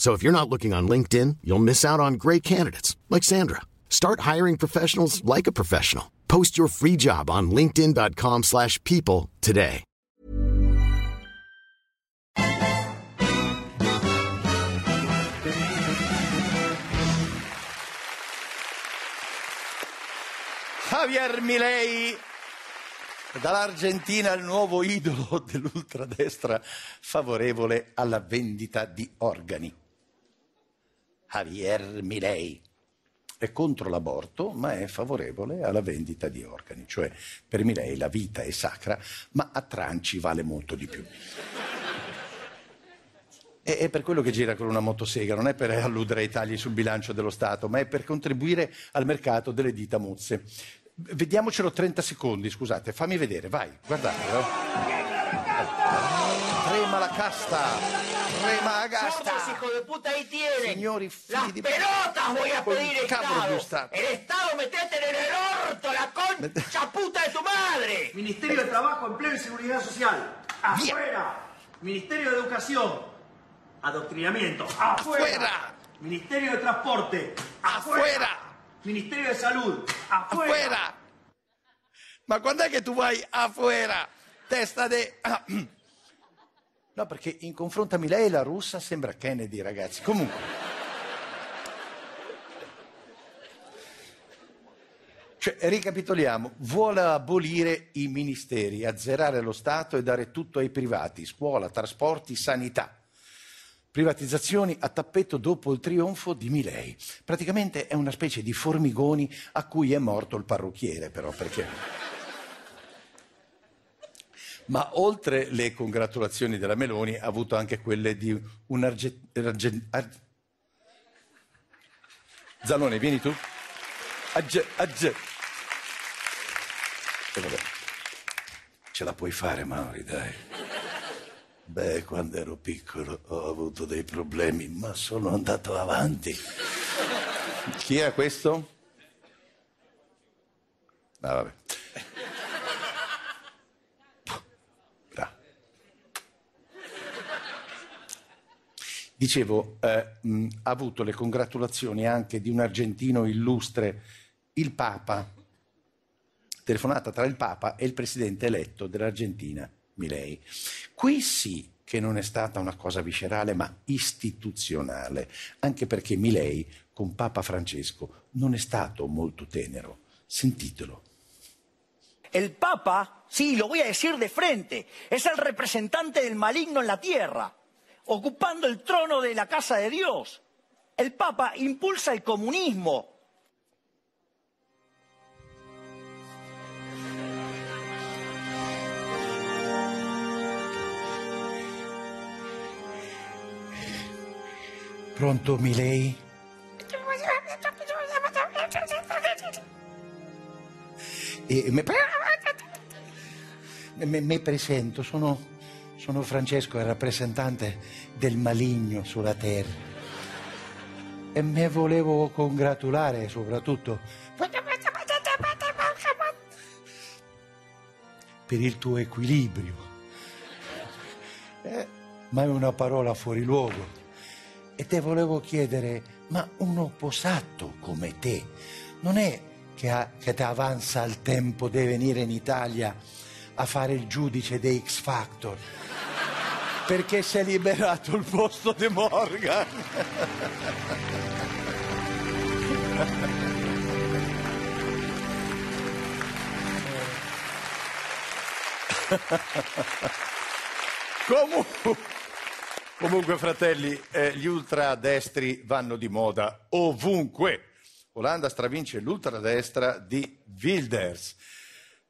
So if you're not looking on LinkedIn, you'll miss out on great candidates like Sandra. Start hiring professionals like a professional. Post your free job on linkedin.com/people today. Javier Milei dall'Argentina il nuovo idolo dell'ultradestra favorevole alla vendita di organi. Javier Milei è contro l'aborto, ma è favorevole alla vendita di organi, cioè per Milei la vita è sacra, ma a tranci vale molto di più. È per quello che gira con una motosega, non è per alludere ai tagli sul bilancio dello Stato, ma è per contribuire al mercato delle dita mozze. Vediamocelo 30 secondi, scusate, fammi vedere, vai, guardatelo. Trema la casta. Somos, hijo de puta, ahí tienen. Signori figli Las pelotas voy a pedir Estado. El Estado metete en el orto, la concha puta de tu madre. Ministerio de Trabajo, Empleo y Seguridad Social. Afuera. Ministerio de Educación. Adoctrinamiento. Afuera. Afuera. Ministerio de Transporte. Afuera. Ministerio de Salud. Afuera. Afuera. Ma quando è che tu vai afuera? Testa de... No, perché in confronto a Milei la russa sembra Kennedy, ragazzi. Comunque. Cioè, ricapitoliamo, vuole abolire i ministeri, azzerare lo Stato e dare tutto ai privati, scuola, trasporti, sanità. Privatizzazioni a tappeto dopo il trionfo di Milei. Praticamente è una specie di formigoni a cui è morto il parrucchiere, però, perché... Ma oltre le congratulazioni della Meloni, ha avuto anche quelle di un arge... arge- ar- Zalone, vieni tu. Agge... Agge... E vabbè. Ce la puoi fare, Mauri, dai. Beh, quando ero piccolo ho avuto dei problemi, ma sono andato avanti. Chi era questo? Ah, vabbè. Dicevo, eh, mh, ha avuto le congratulazioni anche di un argentino illustre, il Papa. Telefonata tra il Papa e il presidente eletto dell'Argentina, Milei. Qui sì che non è stata una cosa viscerale, ma istituzionale, anche perché Milei con Papa Francesco non è stato molto tenero. Sentitelo. El Papa, sí, lo voy a decir de frente, es el representante del maligno en la tierra, ocupando el trono de la casa de Dios. El Papa impulsa el comunismo. Pronto, Milei? E me, me- me presento, sono, sono Francesco, il rappresentante del maligno sulla terra. E me volevo congratulare soprattutto per il tuo equilibrio. Eh, ma è una parola fuori luogo. E te volevo chiedere, ma un opposato come te non è che, ha- che ti avanza il tempo di venire in Italia a fare il giudice dei X Factor? Perché si è liberato il posto di Morgan. Comunque, comunque, fratelli, eh, gli ultradestri vanno di moda ovunque. Olanda stravince l'ultradestra di Wilders.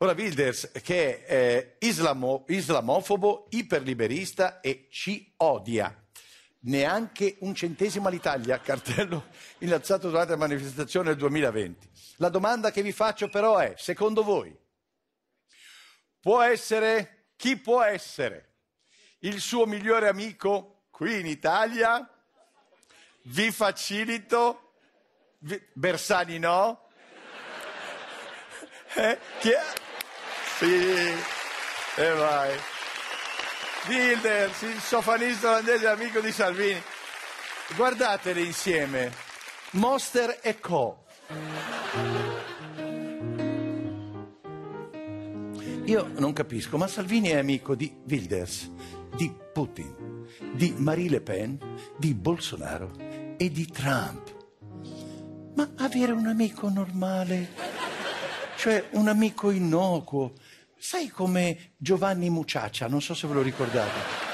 Ora Wilders che è eh, islamo, islamofobo, iperliberista e ci odia. Neanche un centesimo all'Italia, cartello innalzato durante la manifestazione del 2020. La domanda che vi faccio però è, secondo voi, può essere, chi può essere il suo migliore amico qui in Italia? Vi facilito? Vi... Bersani no? Eh? Chi è? Sì, e vai. Wilders, il sofanista olandese amico di Salvini. Guardatele insieme. Monster e Co. Io non capisco, ma Salvini è amico di Wilders, di Putin, di Marie Le Pen, di Bolsonaro e di Trump. Ma avere un amico normale, cioè un amico innocuo, Sai come Giovanni Muciaccia, non so se ve lo ricordate.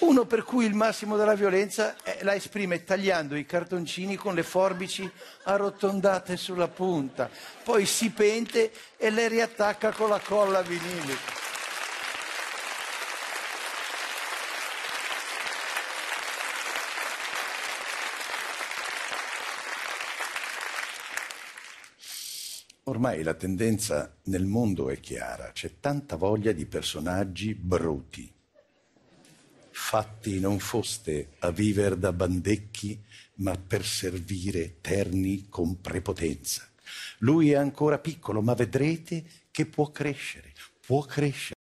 Uno per cui il massimo della violenza la esprime tagliando i cartoncini con le forbici arrotondate sulla punta, poi si pente e le riattacca con la colla vinilica. Ormai la tendenza nel mondo è chiara, c'è tanta voglia di personaggi bruti, fatti non foste a viver da bandecchi, ma per servire terni con prepotenza. Lui è ancora piccolo, ma vedrete che può crescere, può crescere.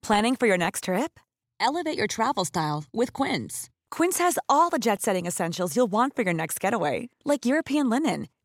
Planning for your next trip? Elevate your travel style with Quince. Quince has all the jet-setting essentials you'll want for your next getaway, like European linen